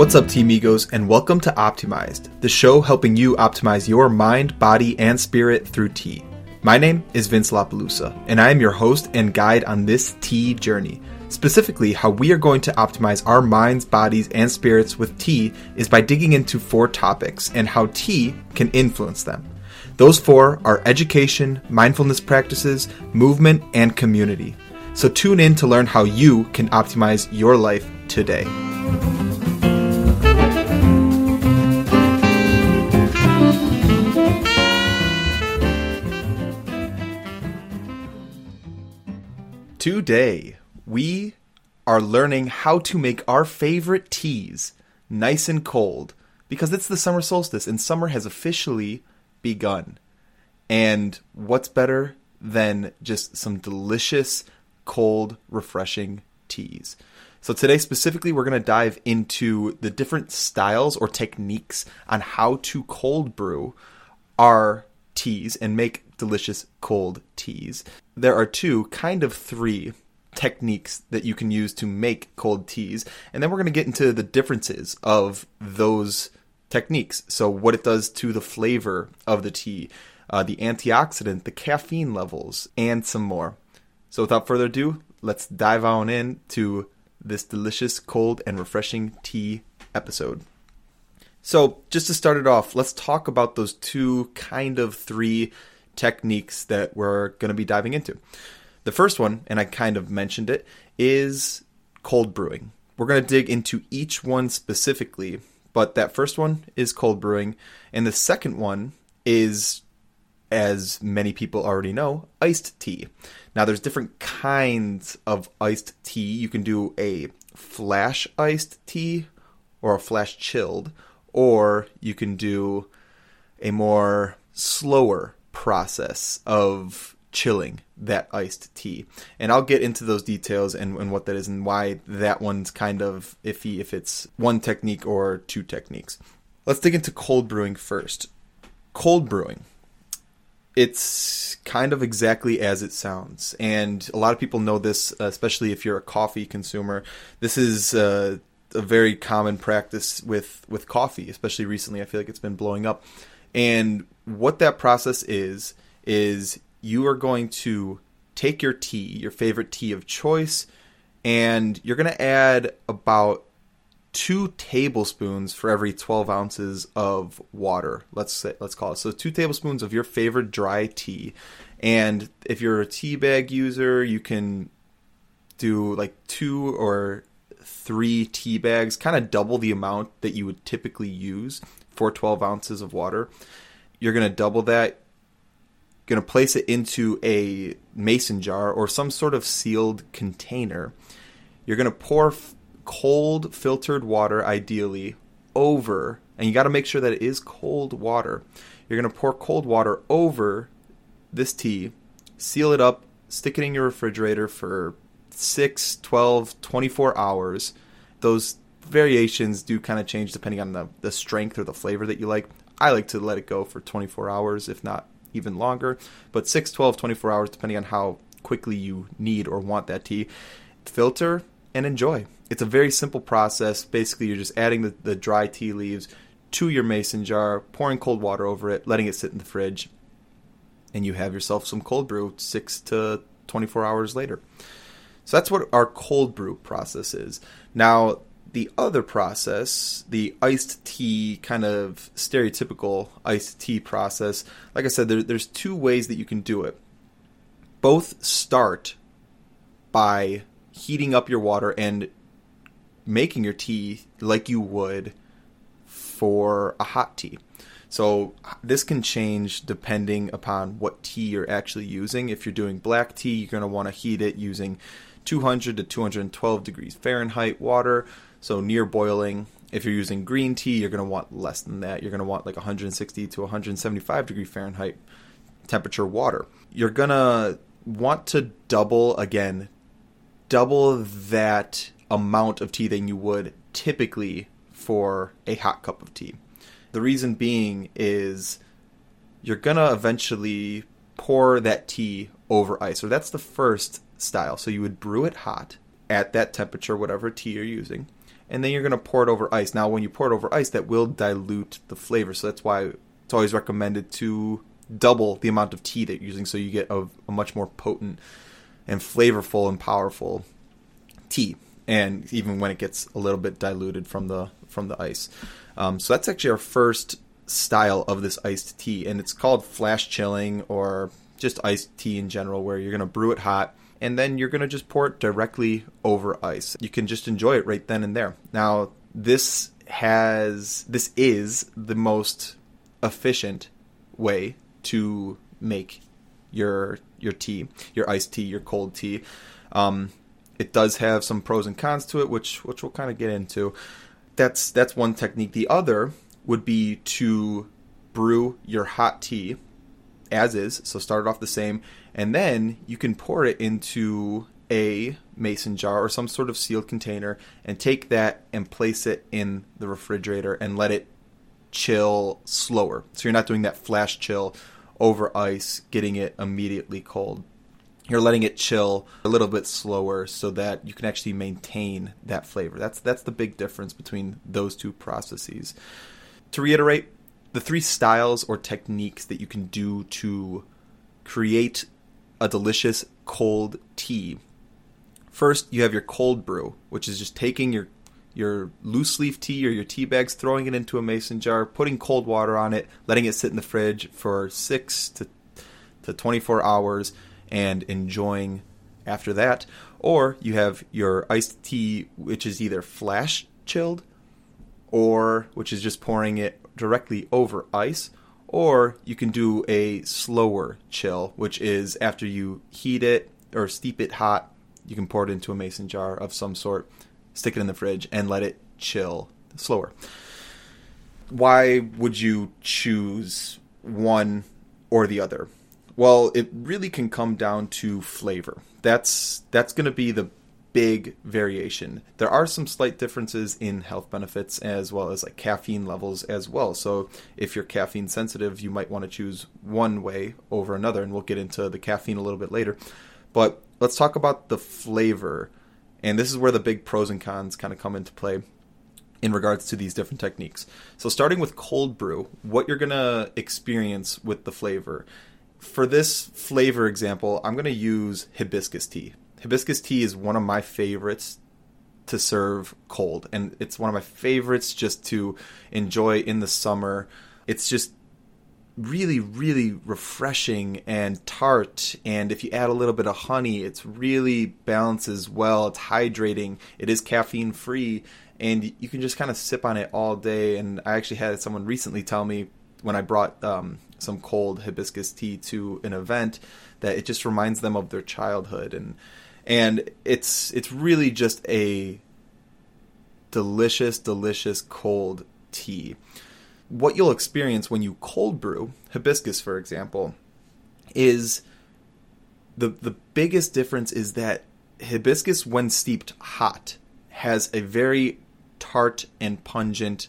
What's up, Team Migos, and welcome to OpTEAmized, the show helping you optimize your mind, body, and spirit through tea. My name is Vince LaPalooza, and I am your host and guide on this tea journey. Specifically, how we are going to optimize our minds, bodies, and spirits with tea is by digging into four topics and how tea can influence them. Those four are education, mindfulness practices, movement, and community. So tune in to learn how you can optimize your life today. Today, we are learning how to make our favorite teas nice and cold because it's the summer solstice and summer has officially begun. And what's better than just some delicious, cold, refreshing teas? So, today specifically, we're going to dive into the different styles or techniques on how to cold brew our teas and make delicious cold teas. There are two, kind of three techniques that you can use to make cold teas. And then we're going to get into the differences of those techniques. So, what it does to the flavor of the tea, uh, the antioxidant, the caffeine levels, and some more. So, without further ado, let's dive on in to this delicious, cold, and refreshing tea episode. So, just to start it off, let's talk about those two kind of three techniques that we're going to be diving into. The first one, and I kind of mentioned it, is cold brewing. We're going to dig into each one specifically, but that first one is cold brewing, and the second one is, as many people already know, iced tea. Now, there's different kinds of iced tea. You can do a flash iced tea or a flash chilled, or you can do a more slower process of chilling that iced tea. And I'll get into those details and, and, what that is and why that one's kind of iffy if it's one technique or two techniques. Let's dig into cold brewing first. Cold brewing. It's kind of exactly as it sounds. And a lot of people know this, especially if you're a coffee consumer. This is uh, a very common practice with, with coffee, especially recently. I feel like it's been blowing up. And what that process is, is you are going to take your tea, your favorite tea of choice, and you're going to add about two tablespoons for every 12 ounces of water. Let's say, let's call it so two tablespoons of your favorite dry tea. And if you're a tea bag user, you can do like two or three tea bags, kind of double the amount that you would typically use for 12 ounces of water. You're going to double that going to place it into a mason jar or some sort of sealed container. You're going to pour f- cold filtered water, ideally, over, and you got to make sure that it is cold water. You're going to pour cold water over this tea, seal it up, stick it in your refrigerator for 6, 12, 24 hours. Those variations do kind of change depending on the, the strength or the flavor that you like. I like to let it go for 24 hours, if not even longer, but 6, 12, 24 hours, depending on how quickly you need or want that tea. Filter and enjoy. It's a very simple process. Basically, you're just adding the, the dry tea leaves to your mason jar, pouring cold water over it, letting it sit in the fridge, and you have yourself some cold brew 6 to 24 hours later. So that's what our cold brew process is. Now, the other process, the iced tea kind of stereotypical iced tea process, like I said, there, there's two ways that you can do it. Both start by heating up your water and making your tea like you would for a hot tea. So this can change depending upon what tea you're actually using. If you're doing black tea, you're going to want to heat it using 200 to 212 degrees Fahrenheit water so near boiling. If you're using green tea, you're going to want less than that. You're going to want like 160 to 175 degree Fahrenheit temperature water. You're going to want to double again, double that amount of tea than you would typically for a hot cup of tea. The reason being is you're going to eventually pour that tea over ice. So that's the first style. So you would brew it hot at that temperature, whatever tea you're using and then you're going to pour it over ice. Now, when you pour it over ice, that will dilute the flavor. So that's why it's always recommended to double the amount of tea that you're using so you get a, a much more potent and flavorful and powerful tea and even when it gets a little bit diluted from the from the ice um, so that's actually our first style of this iced tea and it's called flash chilling or just iced tea in general where you're going to brew it hot and then you're going to just pour it directly over ice you can just enjoy it right then and there now this has this is the most efficient way to make your your tea, your iced tea, your cold tea. Um, it does have some pros and cons to it, which which we'll kind of get into. That's that's one technique. The other would be to brew your hot tea as is. So start it off the same, and then you can pour it into a mason jar or some sort of sealed container and take that and place it in the refrigerator and let it chill slower. So you're not doing that flash chill over ice, getting it immediately cold. You're letting it chill a little bit slower so that you can actually maintain that flavor. That's that's the big difference between those two processes. To reiterate, the three styles or techniques that you can do to create a delicious cold tea. First, you have your cold brew, which is just taking your your loose leaf tea or your tea bags, throwing it into a mason jar, putting cold water on it, letting it sit in the fridge for six to to 24 hours, and enjoying after that. Or you have your iced tea, which is either flash chilled, or which is just pouring it directly over ice, or you can do a slower chill, which is after you heat it or steep it hot, you can pour it into a mason jar of some sort stick it in the fridge, and let it chill slower. Why would you choose one or the other? Well, it really can come down to flavor. That's that's going to be the big variation. There are some slight differences in health benefits as well as like caffeine levels as well. So if you're caffeine sensitive, you might want to choose one way over another and we'll get into the caffeine a little bit later. But let's talk about the flavor and this is where the big pros and cons kind of come into play in regards to these different techniques. So, starting with cold brew, what you're going to experience with the flavor. For this flavor example, I'm going to use hibiscus tea. Hibiscus tea is one of my favorites to serve cold, and it's one of my favorites just to enjoy in the summer. It's just really, really refreshing and tart. And if you add a little bit of honey, it's really balances well. It's hydrating. It is caffeine free, and you can just kind of sip on it all day. And I actually had someone recently tell me when I brought um, some cold hibiscus tea to an event that it just reminds them of their childhood, and and it's it's really just a delicious, delicious cold tea what you'll experience when you cold brew hibiscus, for example, is the the biggest difference is that hibiscus, when steeped hot, has a very tart and pungent,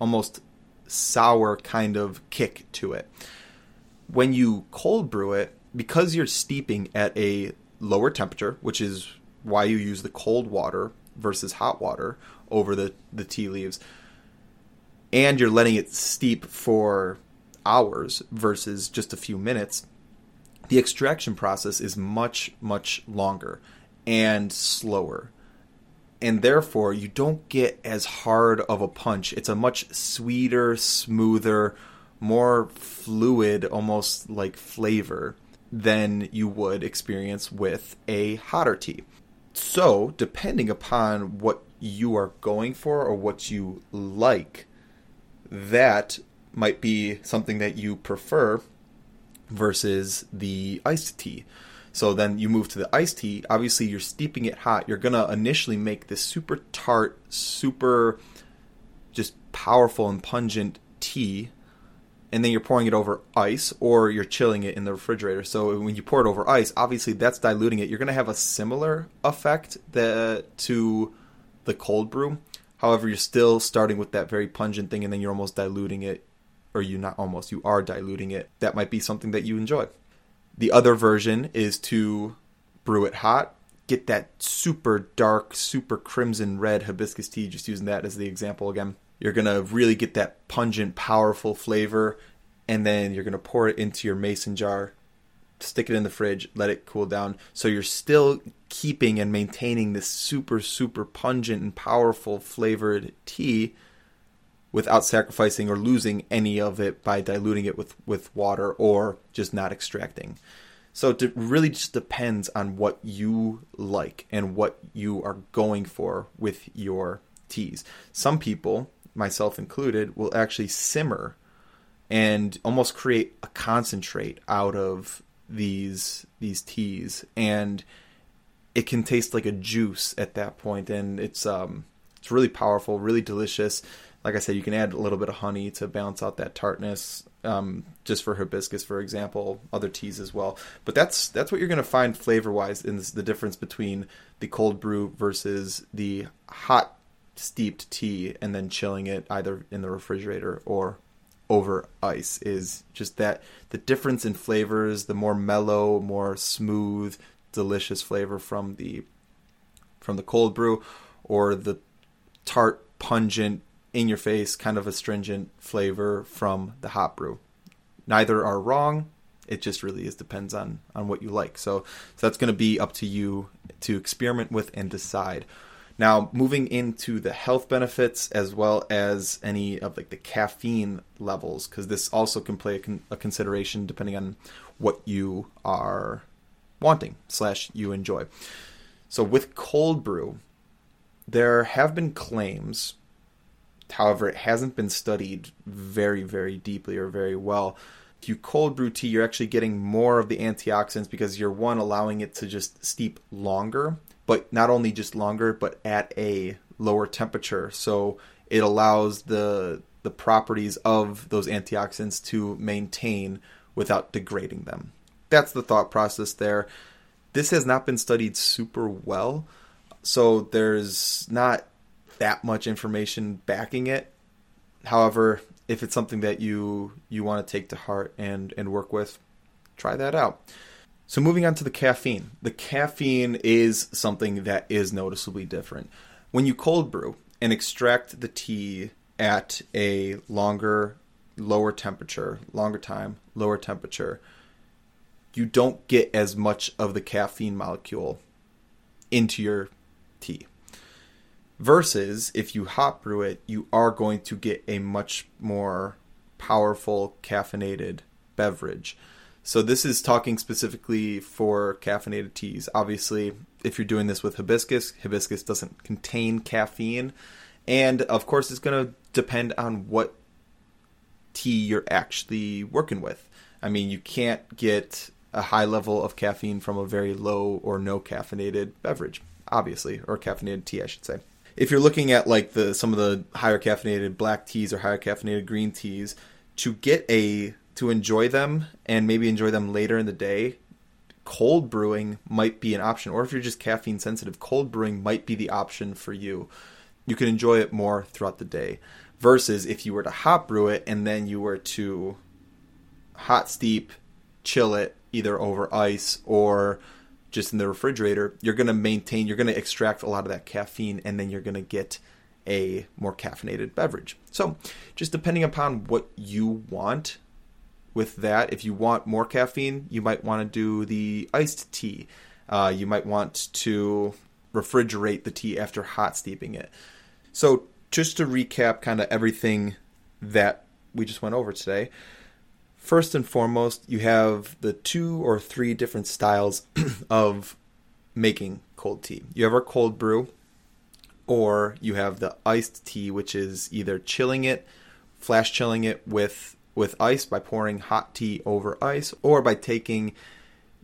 almost sour kind of kick to it. When you cold brew it, because you're steeping at a lower temperature, which is why you use the cold water versus hot water over the, the tea leaves, and you're letting it steep for hours versus just a few minutes, the extraction process is much, much longer and slower. And therefore, you don't get as hard of a punch. It's a much sweeter, smoother, more fluid, almost like flavor than you would experience with a hotter tea. So, depending upon what you are going for or what you like, that might be something that you prefer versus the iced tea. So then you move to the iced tea. Obviously, you're steeping it hot. You're going to initially make this super tart, super just powerful and pungent tea. And then you're pouring it over ice or you're chilling it in the refrigerator. So when you pour it over ice, obviously that's diluting it. You're going to have a similar effect to the cold brew. However, you're still starting with that very pungent thing and then you're almost diluting it, or you not almost, you are diluting it. That might be something that you enjoy. The other version is to brew it hot, get that super dark, super crimson red hibiscus tea, just using that as the example again. You're going to really get that pungent, powerful flavor, and then you're going to pour it into your mason jar, stick it in the fridge, let it cool down. So you're still keeping and maintaining this super, super pungent and powerful flavored tea without sacrificing or losing any of it by diluting it with, with water or just not extracting. So it really just depends on what you like and what you are going for with your teas. Some people, myself included, will actually simmer and almost create a concentrate out of these these teas and it can taste like a juice at that point and it's um it's really powerful, really delicious like I said, you can add a little bit of honey to balance out that tartness. Um, just for hibiscus, for example, other teas as well. But that's that's what you're going to find flavor wise in this, the difference between the cold brew versus the hot steeped tea and then chilling it either in the refrigerator or over ice is just that the difference in flavors, the more mellow, more smooth, delicious flavor from the from the cold brew or the tart, pungent, in your face, kind of astringent flavor from the hot brew. Neither are wrong. It just really is depends on on what you like. So, so that's going to be up to you to experiment with and decide. Now, moving into the health benefits as well as any of like the caffeine levels, because this also can play a, con- a, consideration depending on what you are wanting slash you enjoy. So with cold brew, there have been claims However, it hasn't been studied very, very deeply or very well. If you cold brew tea, you're actually getting more of the antioxidants because you're one allowing it to just steep longer, but not only just longer, but at a lower temperature. So it allows the the properties of those antioxidants to maintain without degrading them. That's the thought process there. This has not been studied super well, so there's not that much information backing it. However, if it's something that you you want to take to heart and and work with, try that out. So moving on to the caffeine. The caffeine is something that is noticeably different. When you cold brew and extract the tea at a longer lower temperature, longer time, lower temperature, you don't get as much of the caffeine molecule into your tea. Versus if you hot brew it, you are going to get a much more powerful caffeinated beverage. So this is talking specifically for caffeinated teas. Obviously, if you're doing this with hibiscus, hibiscus doesn't contain caffeine. And of course, it's going to depend on what tea you're actually working with. I mean, you can't get a high level of caffeine from a very low or no caffeinated beverage, obviously, or caffeinated tea, I should say if you're looking at like the some of the higher caffeinated black teas or higher caffeinated green teas, to get a to enjoy them and maybe enjoy them later in the day, cold brewing might be an option. Or if you're just caffeine sensitive, cold brewing might be the option for you. You can enjoy it more throughout the day. Versus if you were to hot brew it and then you were to hot steep, chill it either over ice or just in the refrigerator, you're going to maintain, you're going to extract a lot of that caffeine, and then you're going to get a more caffeinated beverage. So, just depending upon what you want with that, if you want more caffeine, you might want to do the iced tea. Uh, you might want to refrigerate the tea after hot steeping it. So, just to recap kind of everything that we just went over today, first and foremost, you have the two or three different styles of making cold tea. You have our cold brew, or you have the iced tea, which is either chilling it, flash chilling it with with ice by pouring hot tea over ice, or by taking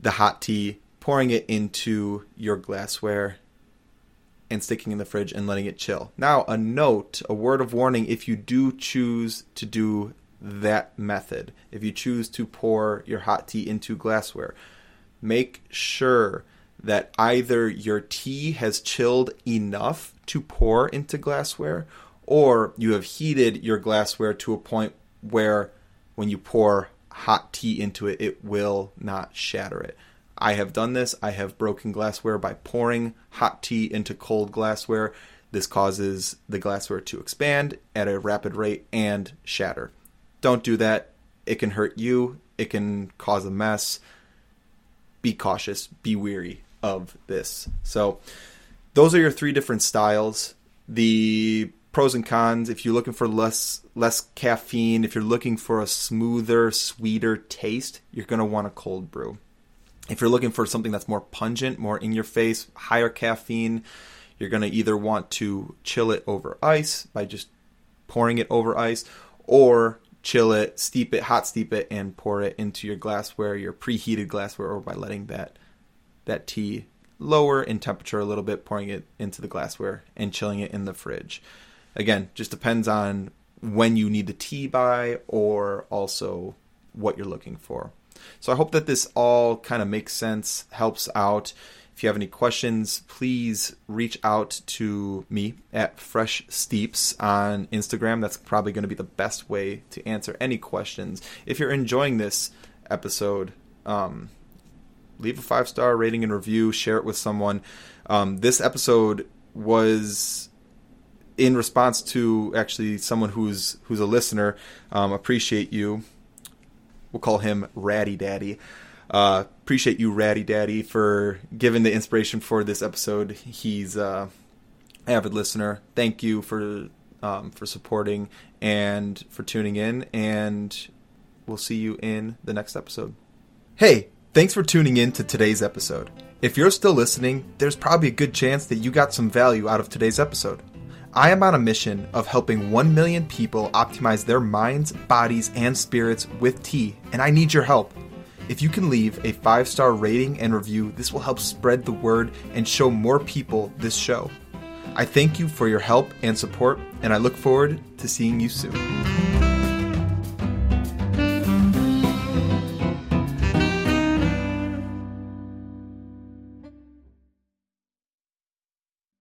the hot tea, pouring it into your glassware, and sticking in the fridge and letting it chill. Now, a note, a word of warning if you do choose to do that method. If you choose to pour your hot tea into glassware, make sure that either your tea has chilled enough to pour into glassware or you have heated your glassware to a point where when you pour hot tea into it, it will not shatter it. I have done this. I have broken glassware by pouring hot tea into cold glassware. This causes the glassware to expand at a rapid rate and shatter. Don't do that. It can hurt you, it can cause a mess. Be cautious, be weary of this. So, those are your three different styles. The pros and cons. If you're looking for less less caffeine if you're looking for a smoother sweeter taste you're going to want a cold brew. If you're looking for something that's more pungent more in your face higher caffeine you're going to either want to chill it over ice by just pouring it over ice or chill it steep it hot steep it and pour it into your glassware your preheated glassware or by letting that that tea lower in temperature a little bit pouring it into the glassware and chilling it in the fridge again, just depends on when you need the tea by or also what you're looking for. So I hope that this all kind of makes sense, helps out. If you have any questions, please reach out to me at Fresh Steeps on Instagram. That's probably going to be the best way to answer any questions. If you're enjoying this episode, um, leave a five star rating and review, share it with someone. Um, this episode was in response to actually someone who's who's a listener, um, appreciate you. We'll call him Ratty Daddy. Uh, appreciate you, Ratty Daddy, for giving the inspiration for this episode. He's uh, avid listener. Thank you for um, for supporting and for tuning in. And we'll see you in the next episode. Hey, thanks for tuning in to today's episode. If you're still listening, there's probably a good chance that you got some value out of today's episode. I am on a mission of helping 1 million people optimize their minds, bodies, and spirits with tea, and I need your help. If you can leave a five star rating and review, this will help spread the word and show more people this show. I thank you for your help and support, and I look forward to seeing you soon.